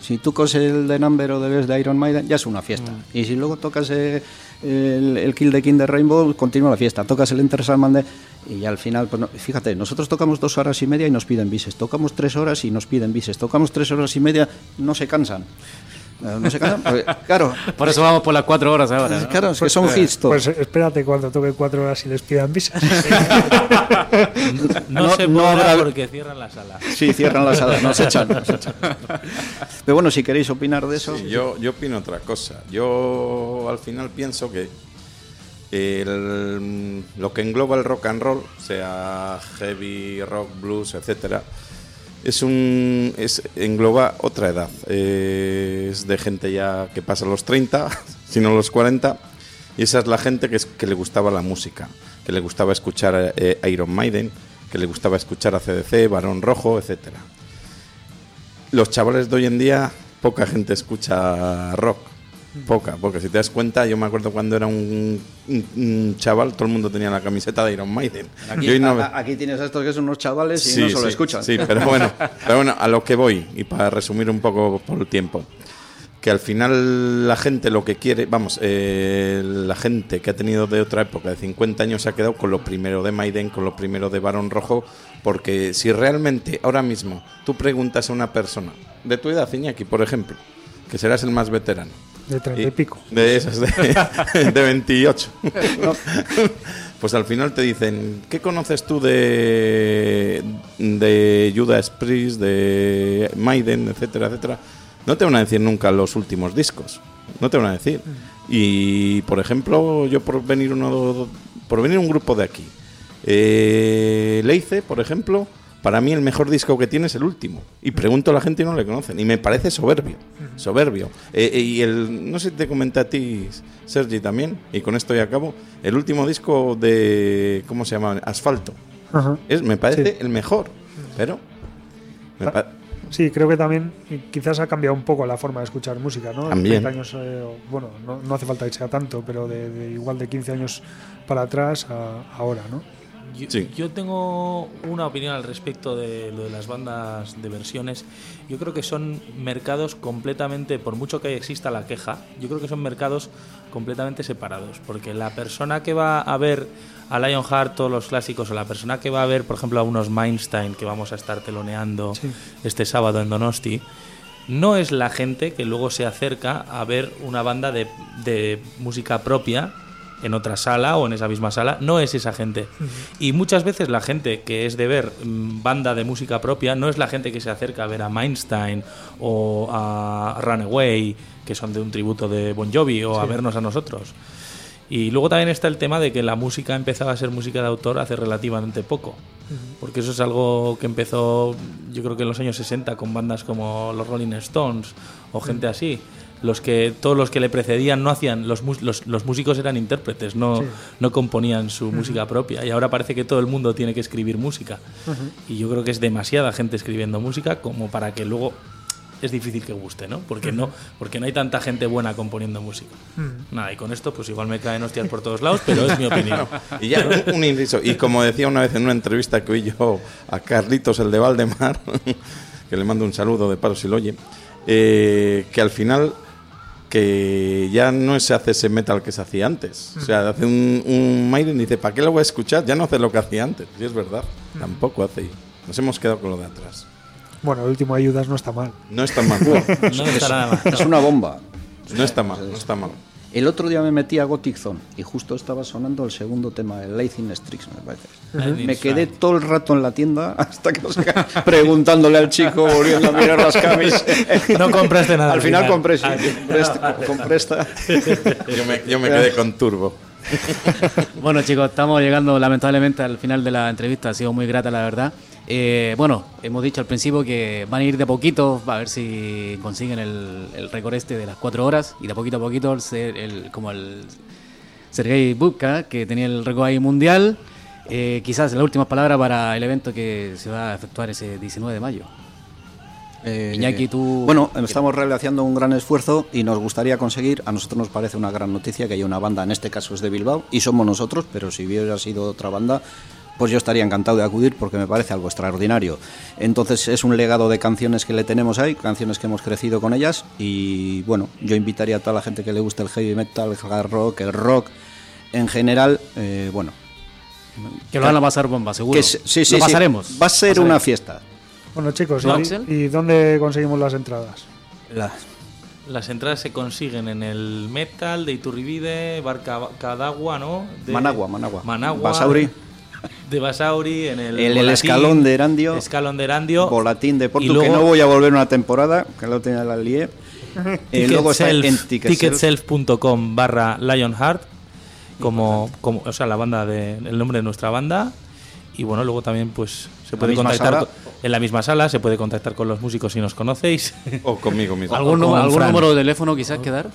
Si tú tocas el de Number o de de Iron Maiden, ya es una fiesta. Y si luego tocas eh, el, el Kill the King de Rainbow, continúa la fiesta. Tocas el Enter Sandman de... Y ya al final, pues no- fíjate, nosotros tocamos dos horas y media y nos piden bises. Tocamos tres horas y nos piden bises. Tocamos tres horas y media, no se cansan. Eh, No se cansan, porque, claro, Por eso vamos por las cuatro horas ahora. ¿no? claro, es que son hits todos. Pues espérate cuando toque cuatro horas y les pidan visas. No, No- se no habrá- porque cierran la sala. Sí, cierran las salas, nos echan, nos echan. Pero bueno, si queréis opinar de eso. Sí, yo, yo opino otra cosa. Yo al final pienso que el- lo que engloba el rock and roll, sea heavy, rock, blues, etcétera, es un es, engloba otra edad. Eh, es de gente ya que pasa los 30, si no los 40, y esa es la gente que, es- que le gustaba la música, que le gustaba escuchar eh, Iron Maiden, que le gustaba escuchar a CDC, Barón Rojo, etcétera los chavales de hoy en día, poca gente escucha rock. Poca, porque si te das cuenta, yo me acuerdo cuando era un, un- un chaval, todo el mundo tenía la camiseta de Iron Maiden. Aquí, no- aquí tienes a estos que son unos chavales y no se lo sí, escuchan. Sí, pero bueno, pero bueno, a lo que voy, y para resumir un poco por el tiempo, que al final la gente lo que quiere, vamos, eh, la gente que ha tenido de otra época, de 50 años, se ha quedado con lo primero de Maiden, con lo primero de Barón Rojo, porque si realmente ahora mismo tú preguntas a una persona de tu edad, Iñaki, por ejemplo, que serás el más veterano, De treinta y pico. de esas de, de 28. Pues al final te dicen, ¿qué conoces tú de, de Judas Priest, de Maiden, etcétera, etcétera? No te van a decir nunca los últimos discos. No te van a decir. Y, por ejemplo, yo por venir uno por venir un grupo de aquí, eh, Leice, por ejemplo, para mí el mejor disco que tiene es el último. Y pregunto a la gente y no le conocen. Y me parece soberbio. Soberbio. Eh, eh, y el, no sé si te comenté a ti, Sergi, también, y con esto ya acabo, el último disco de, ¿cómo se llama? Asfalto. Ajá. Es, me parece Sí. el mejor. Pero... me pa- Sí, creo que también quizás ha cambiado un poco la forma de escuchar música, ¿no? También. 30 años, eh, bueno, no, no hace falta que sea tanto, pero de, de igual de 15 años para atrás a ahora, ¿no? Yo, Sí. yo tengo una opinión al respecto de lo de las bandas de versiones. Yo creo que son mercados completamente, por mucho que exista la queja, yo creo que son mercados completamente separados. Porque la persona que va a ver a Lionheart todos los clásicos, o la persona que va a ver, por ejemplo, a unos Mindstein que vamos a estar teloneando este sábado en Donosti, no es la gente que luego se acerca a ver una banda de, de música propia en otra sala o en esa misma sala, no es esa gente. Y muchas veces la gente que es de ver mm, banda de música propia no es la gente que se acerca a ver a Mindstein o a Runaway, que son de un tributo de Bon Jovi, o a vernos a nosotros. Y luego también está el tema de que la música empezaba a ser música de autor hace relativamente poco. Porque eso es algo que empezó, yo creo que en los años 60 con bandas como los Rolling Stones o gente así. Los que todos los que le precedían no hacían los, los, los músicos eran intérpretes, no, no componían su música propia y ahora parece que todo el mundo tiene que escribir música. Y yo creo que es demasiada gente escribiendo música como para que luego es difícil que guste, ¿no? Porque no, porque no hay tanta gente buena componiendo música. Nada, y con esto pues igual me caen hostias por todos lados, pero es mi opinión. Y ya, un, inciso. Y como decía una vez en una entrevista que oí yo a Carlitos, el de Valdemar, que le mando un saludo de paso si lo oye, eh, que al final que ya no se hace ese metal que se hacía antes. O sea, hace un, un Maiden y dice, ¿para qué lo voy a escuchar? Ya no hace lo que hacía antes. Y es verdad, tampoco hace. Nos hemos quedado con lo de atrás. Bueno, el último ayudas no está mal. No está mal. No está nada mal. Es una bomba. No está mal, no está mal. El otro día me metí a Gothic Zone y justo estaba sonando el segundo tema, el Lightning Strix, me parece. Me quedé todo el rato en la tienda hasta que nos preguntándole al chico, volviendo a mirar las camis. No compraste nada Al al final final. compré, sí, Ah, compré esta- compré esta. Yo me, yo me quedé con turbo. Bueno, chicos, estamos llegando lamentablemente al final de la entrevista. Ha sido muy grata, la verdad. Eh, bueno, hemos dicho al principio que van a ir de poquito, a ver si consiguen el, el récord este de las cuatro horas. Y de poquito a poquito, ser el, como el Sergei Bubka, que tenía el récord ahí mundial. Eh, quizás la última palabra para el evento que se va a efectuar ese 19 de mayo. Eh, Iñaki, tú... Bueno, estamos realizando un gran esfuerzo y nos gustaría conseguir, a nosotros nos parece una gran noticia que haya una banda, en este caso es de Bilbao, y somos nosotros, pero si hubiera sido otra banda, pues yo estaría encantado de acudir porque me parece algo extraordinario. Entonces es un legado de canciones que le tenemos ahí, canciones que hemos crecido con ellas, y bueno, yo invitaría a toda la gente que le guste el heavy metal, el hard rock, el rock en general, eh, bueno. Que lo van a pasar bomba, seguro. Que se- sí, sí, lo sí. pasaremos. Va a ser Pasaremos. una fiesta. Bueno, chicos, ¿No, ¿y- dónde conseguimos las entradas? Las entradas se consiguen en el Metal de Iturribide, Bar Ca- Cadagua, ¿no? De Managua, Managua. Managua. Basauri. De Basauri, en el. El- el escalón de Erandio. Escalón de Erandio. Volatín de Porto, Y luego- que no voy a volver una temporada, que lo tenía la lié. y luego está en Ticketself- Ticketself. ticketself.com barra Lionheart como, como o sea la banda de el nombre de nuestra banda y bueno luego también pues se la puede contactar sala. en la misma sala se puede contactar con los músicos si nos conocéis O conmigo mismo. ¿Algún, con algún número de teléfono quizás que dar?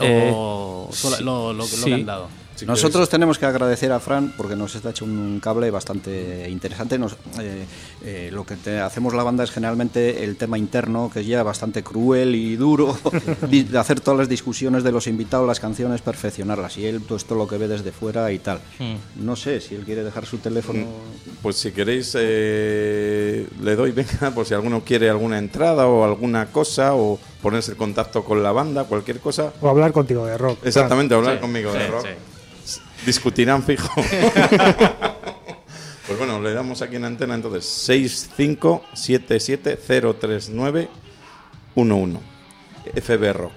Eh, ¿O solo sí. lo, lo- lo Sí. que han dado? Si Nosotros tenemos que agradecer a Fran porque nos está hecho un cable bastante interesante. Nos, eh, eh, lo que te- hacemos la banda es generalmente el tema interno, que es ya bastante cruel y duro, de hacer todas las discusiones de los invitados, las canciones, perfeccionarlas. Y él, todo esto lo que ve desde fuera y tal. Mm. No sé si él quiere dejar su teléfono. Pues si queréis, eh, le doy, venga, por si alguno quiere alguna entrada o alguna cosa, o ponerse en contacto con la banda, cualquier cosa. O hablar contigo de rock. Exactamente, hablar Sí, conmigo de sí, rock. Discutirán fijo. pues bueno, le damos aquí en antena entonces 657703911. FB Rock.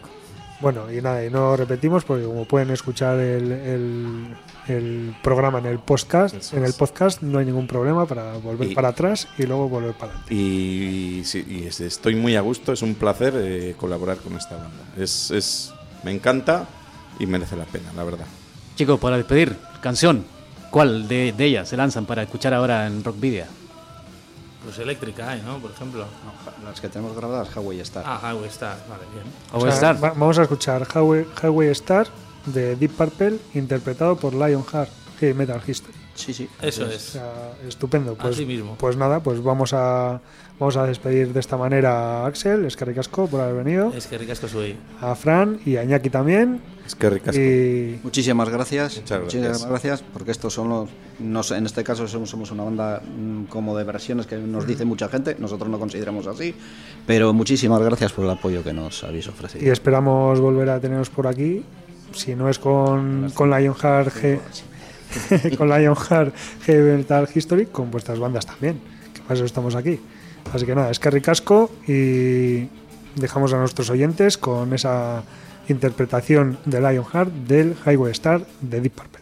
Bueno, y nada, y no repetimos porque como pueden escuchar el, el- el programa en el podcast, en el podcast no hay ningún problema para volver Y- para atrás y luego volver para adelante. Y, sí, y es- estoy muy a gusto, es un placer eh, colaborar con esta banda. Es, es, me encanta y merece la pena, la verdad. Chicos, para despedir, canción. ¿Cuál de, de ellas se lanzan para escuchar ahora en Rock Video? pues eléctrica hay no por ejemplo Las que tenemos grabadas, Hawaii está. ah Highway Star vale bien ¿O sea, Star? va- vamos a escuchar Highway, Highway Star de Deep Purple interpretado por Lionheart Heavy Metal History. Sí, sí. eso es sea, estupendo. Pues, Así mismo. pues nada, pues vamos a vamos a despedir de esta manera a Axel, es que ricasco por haber venido, es que ricasco soy a Fran y a Iñaki también. Es que ricasco. Y Muchísimas gracias. Muchas Muchísimas gracias. gracias, porque estos son los. no sé, en este caso somos, somos una banda mm, como de versiones que nos dice mucha gente. Nosotros no consideramos así. Pero muchísimas gracias por el apoyo que nos habéis ofrecido. y esperamos volver a teneros por aquí. Si no es con, con Lionheart G- con Lionheart Heavy Metal History, con vuestras bandas también. Que para eso estamos aquí. Así que nada, es que ricasco y dejamos a nuestros oyentes con esa interpretación de Lionheart del Highway Star de Deep Purple.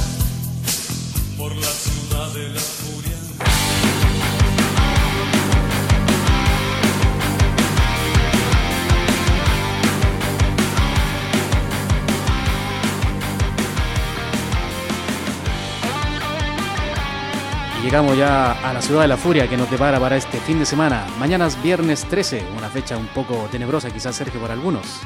Llegamos ya a la ciudad de la furia que nos depara para este fin de semana. Mañana es viernes 13, una fecha un poco tenebrosa quizás Sergio para algunos.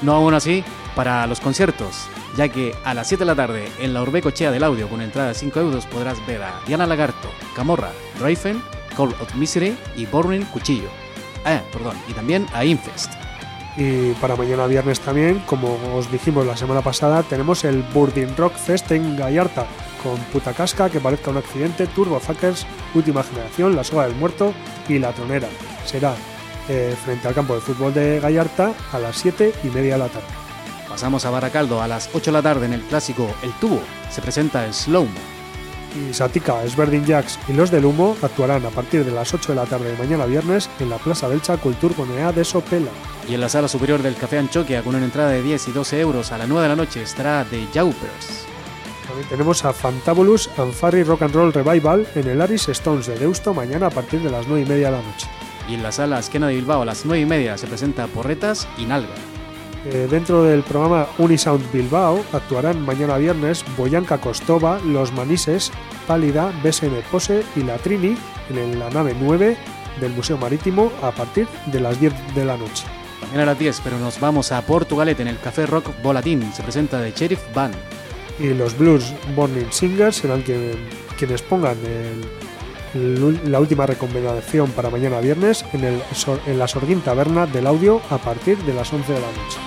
No aún así para los conciertos, ya que a las 7 de la tarde en la Urbecochea del Audio con entrada de 5 euros podrás ver a Diana Lagarto, Camorra, Raven, Call of Misery y Burning Cuchillo. Ah, perdón, y también a Infest. Y para mañana viernes también, como os dijimos la semana pasada, tenemos el Burdin Rock Fest en Gallarta, con Puta Casca, que parezca un accidente, Turbo Fuckers, Última Generación, La Soga del Muerto y La Tronera. Será eh, frente al campo de fútbol de Gallarta a las 7 y media de la tarde. Pasamos a Baracaldo a las 8 de la tarde en el clásico El Tubo. Se presenta el Slow. Y Satica, Sverdin Jacks y Los del Humo actuarán a partir de las 8 de la tarde de mañana viernes en la Plaza Belcha Culturgonea de Sopela. Y en la sala superior del Café Anchoquia, con una entrada de 10 y 12 euros a las 9 de la noche, estará The Jaupers. También tenemos a Fantabulous and Farry Rock and Roll Revival en el Aris Stones de Deusto mañana a partir de las 9 y media de la noche. Y en la sala Esquena de Bilbao a las 9 y media se presenta Porretas y Nalga. Eh, dentro del programa Unisound Bilbao actuarán mañana viernes Boyanka Kostova, Los Manises, Pálida, BSN Pose y La Trini en la nave 9 del Museo Marítimo a partir de las 10 de la noche. También a las 10, pero nos vamos a Portugalete en el Café Rock Volatín. Se presenta The Sheriff Band. Y los Blues Morning Singers serán quien- quienes pongan el- el- la última recomendación para mañana viernes en, el, en la Sorguín Taberna del Audio a partir de las 11 de la noche.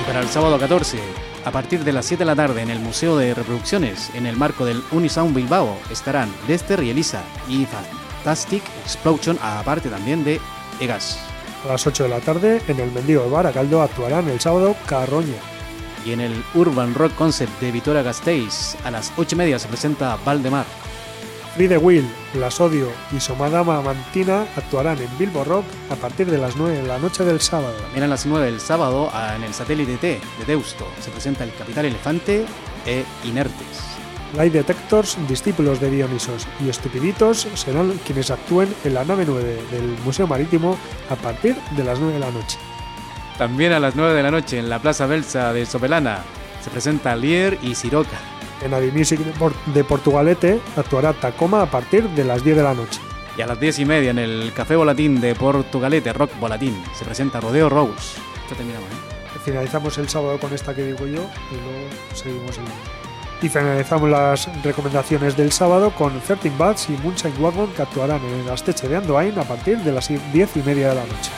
Y para el sábado 14, a partir de las 7 de la tarde en el Museo de Reproducciones, en el marco del Unisound Bilbao, estarán Dexter y Elisa y Fantastic Explosion, aparte también de Egas. A las 8 de la tarde en el Mendigo de Baracaldo actuarán el sábado Carroña. Y en el Urban Rock Concept de Vitoria Gasteiz, a las 8 y media se presenta Valdemar. Free the Will, La Sodio y Somadama Mantina actuarán en Bilbo Rock a partir de las 9 de la noche del sábado. También a las 9 del sábado, en el satélite T de Deusto, se presenta el Capital Elefante e Inertes. Light Detectors, discípulos de Dionisos y Estupiditos serán quienes actúen en la nave 9 del Museo Marítimo a partir de las 9 de la noche. También a las 9 de la noche, en la Plaza Belsa de Sopelana, se presenta Lier y Siroca. En Adi Music de Por- de Portugalete actuará Tacoma a partir de las 10 de la noche. Y a las 10 y media, en el Café Volatín de Portugalete, Rock Volatín, se presenta Rodeo Rose. Ya terminamos, ¿eh? Finalizamos el sábado con esta que digo yo y luego seguimos el Y finalizamos las recomendaciones del sábado con 13 Bats y Moonshine Wagon que actuarán en el Asteche de Andoain a partir de las 10 y media de la noche.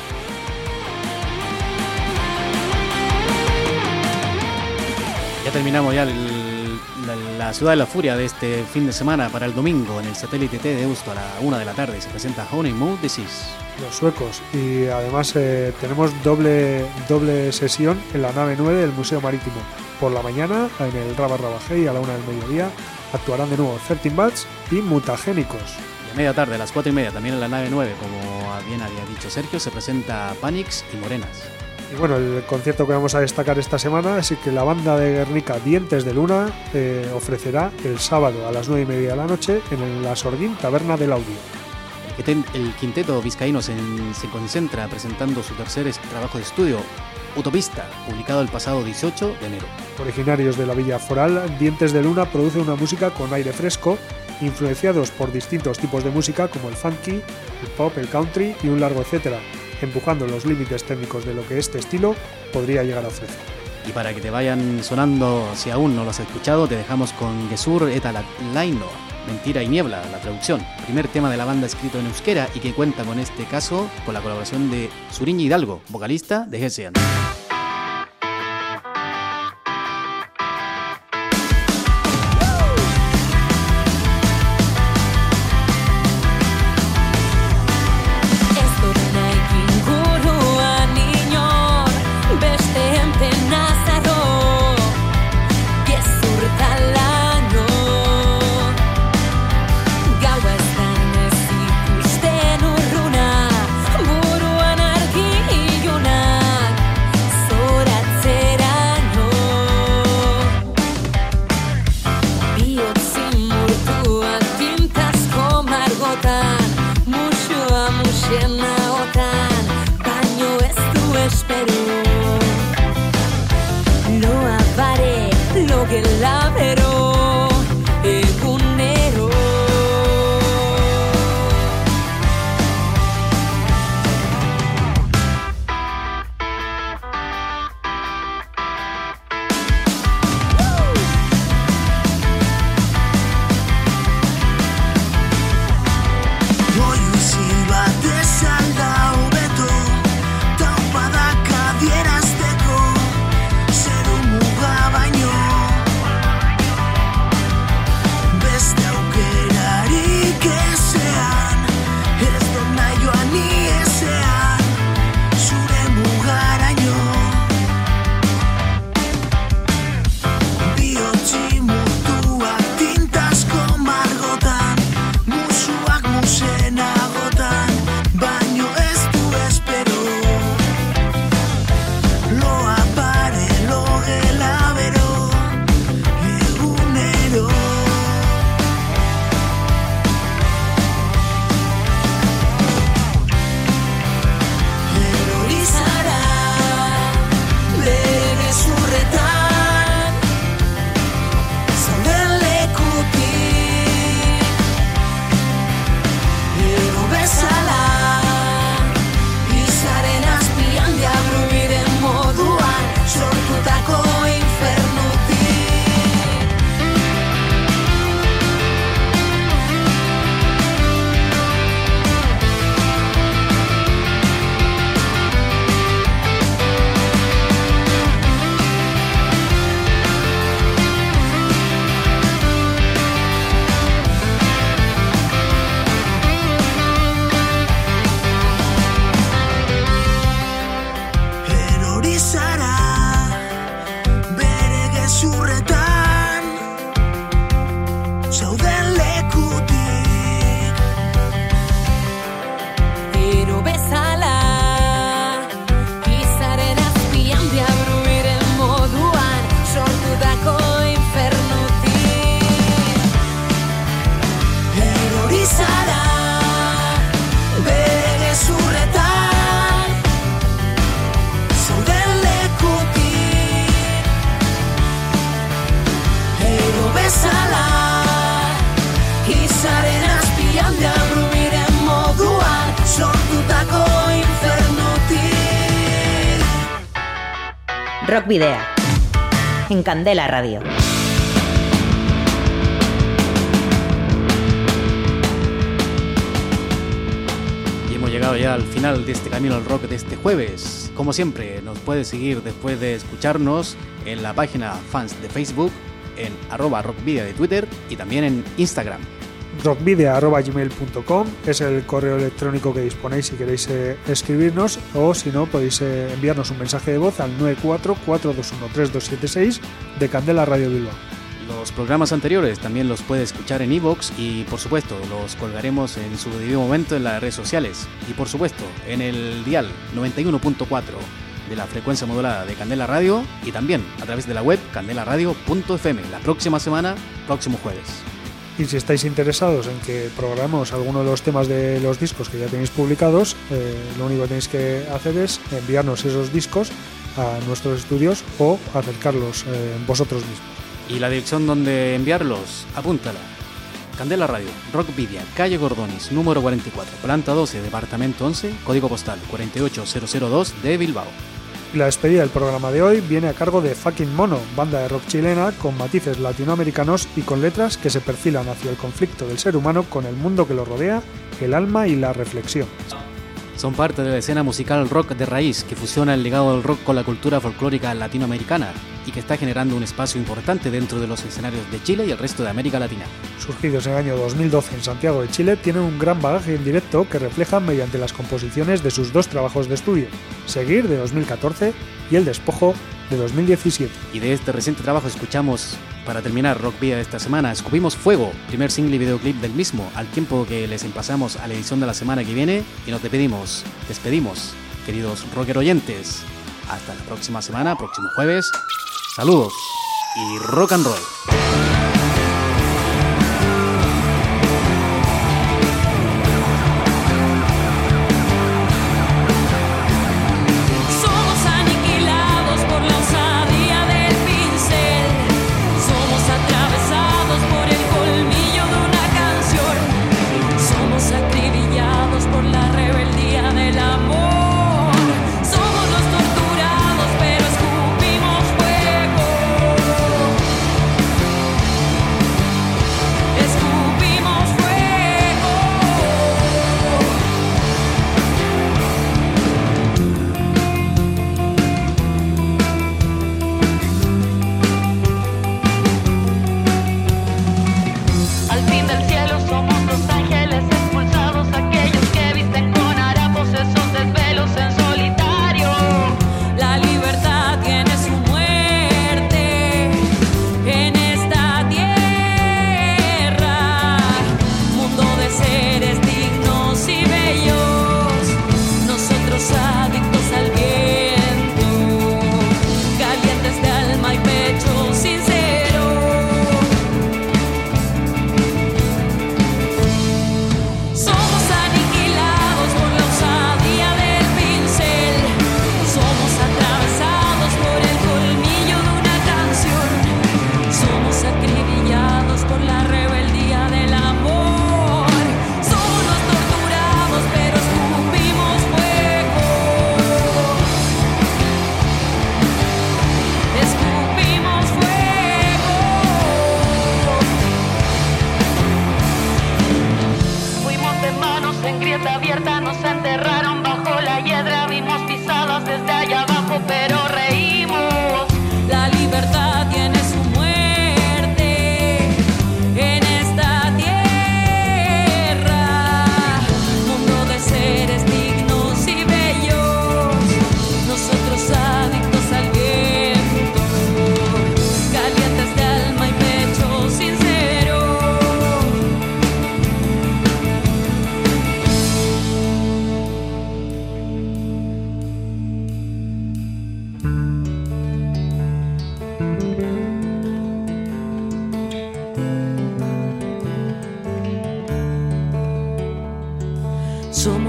Ya terminamos ya el- la, la Ciudad de la Furia de este fin de semana para el domingo en el satélite T de Eusto a la 1 de la tarde. Se presenta Honeymoon Disease. los suecos y además eh, tenemos doble doble sesión en la nave 9 del Museo Marítimo. Por la mañana en el Raba Rabajé y a la una del mediodía actuarán de nuevo 13 Bats y Mutagénicos. Y a media tarde, a las 4 y media, también en la nave 9, como bien había dicho Sergio, se presenta Panix y Morenas. Y bueno, el concierto que vamos a destacar esta semana es que la banda de Guernica Dientes de Luna eh, ofrecerá el sábado a las 9 y media de la noche en la Sordín Taberna del Audio. El quinteto vizcaíno se, se concentra presentando su tercer trabajo de estudio, Utopista, publicado el pasado 18 de enero. Originarios de la Villa Foral, Dientes de Luna produce una música con aire fresco, influenciados por distintos tipos de música como el funky, el pop, el country y un largo etcétera, empujando los límites técnicos de lo que este estilo podría llegar a ofrecer. Y para que te vayan sonando, si aún no lo has escuchado, te dejamos con Gesur eta la Laino, Mentira y Niebla, la traducción. Primer tema de la banda escrito en euskera y que cuenta con este caso con la colaboración de Suriña Hidalgo, vocalista de Hessian. Candela Radio. Y hemos llegado ya al final de este camino al rock de este jueves. Como siempre, nos puedes seguir después de escucharnos en la página fans de Facebook, en arroba rockvidia de Twitter y también en Instagram. rockvidia.gmail.com es el correo electrónico que disponéis si queréis eh, escribirnos o si no podéis eh, enviarnos un mensaje de voz al 944213276 de Candela Radio Bilbao. Los programas anteriores también los puedes escuchar en iVoox y por supuesto los colgaremos en su debido momento en las redes sociales y por supuesto en el dial 91.4 de la frecuencia modulada de Candela Radio y también a través de la web candelaradio.fm la próxima semana, próximo jueves. Y si estáis interesados en que programemos alguno de los temas de los discos que ya tenéis publicados, eh, lo único que tenéis que hacer es enviarnos esos discos a nuestros estudios o acercarlos eh, vosotros mismos. Y la dirección donde enviarlos, apúntala. Candela Radio, Rockvidia, calle Gordonis, número 44, planta 12, departamento 11, código postal 48002 de Bilbao. La despedida del programa de hoy viene a cargo de Fucking Mono, banda de rock chilena con matices latinoamericanos y con letras que se perfilan hacia el conflicto del ser humano con el mundo que lo rodea, el alma y la reflexión. Son parte de la escena musical rock de raíz que fusiona el legado del rock con la cultura folclórica latinoamericana y que está generando un espacio importante dentro de los escenarios de Chile y el resto de América Latina. Surgidos en el año 2012 en Santiago de Chile, tienen un gran bagaje en directo que reflejan mediante las composiciones de sus dos trabajos de estudio, Seguir de 2014 y El Despojo de 2017. Y de este reciente trabajo escuchamos, para terminar Rock de esta semana, Escupimos Fuego, primer single y videoclip del mismo, al tiempo que les empasamos a la edición de la semana que viene y nos despedimos, despedimos, queridos rocker oyentes. Hasta la próxima semana, próximo jueves. Saludos y rock and roll.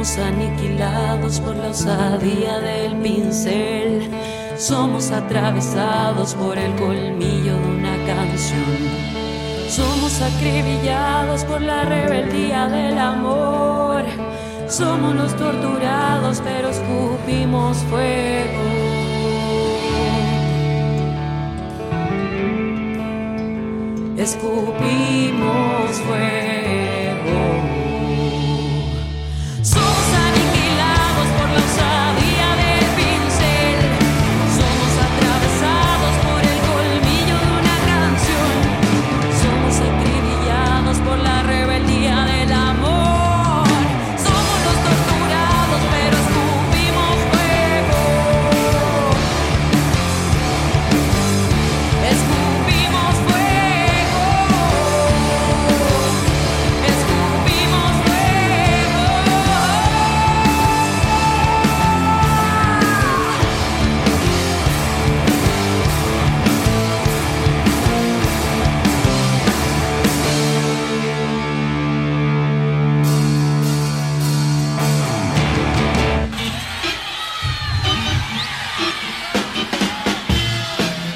Somos aniquilados por la osadía del pincel. Somos atravesados por el colmillo de una canción. Somos acribillados por la rebeldía del amor. Somos los torturados, pero escupimos fuego. Escupimos fuego.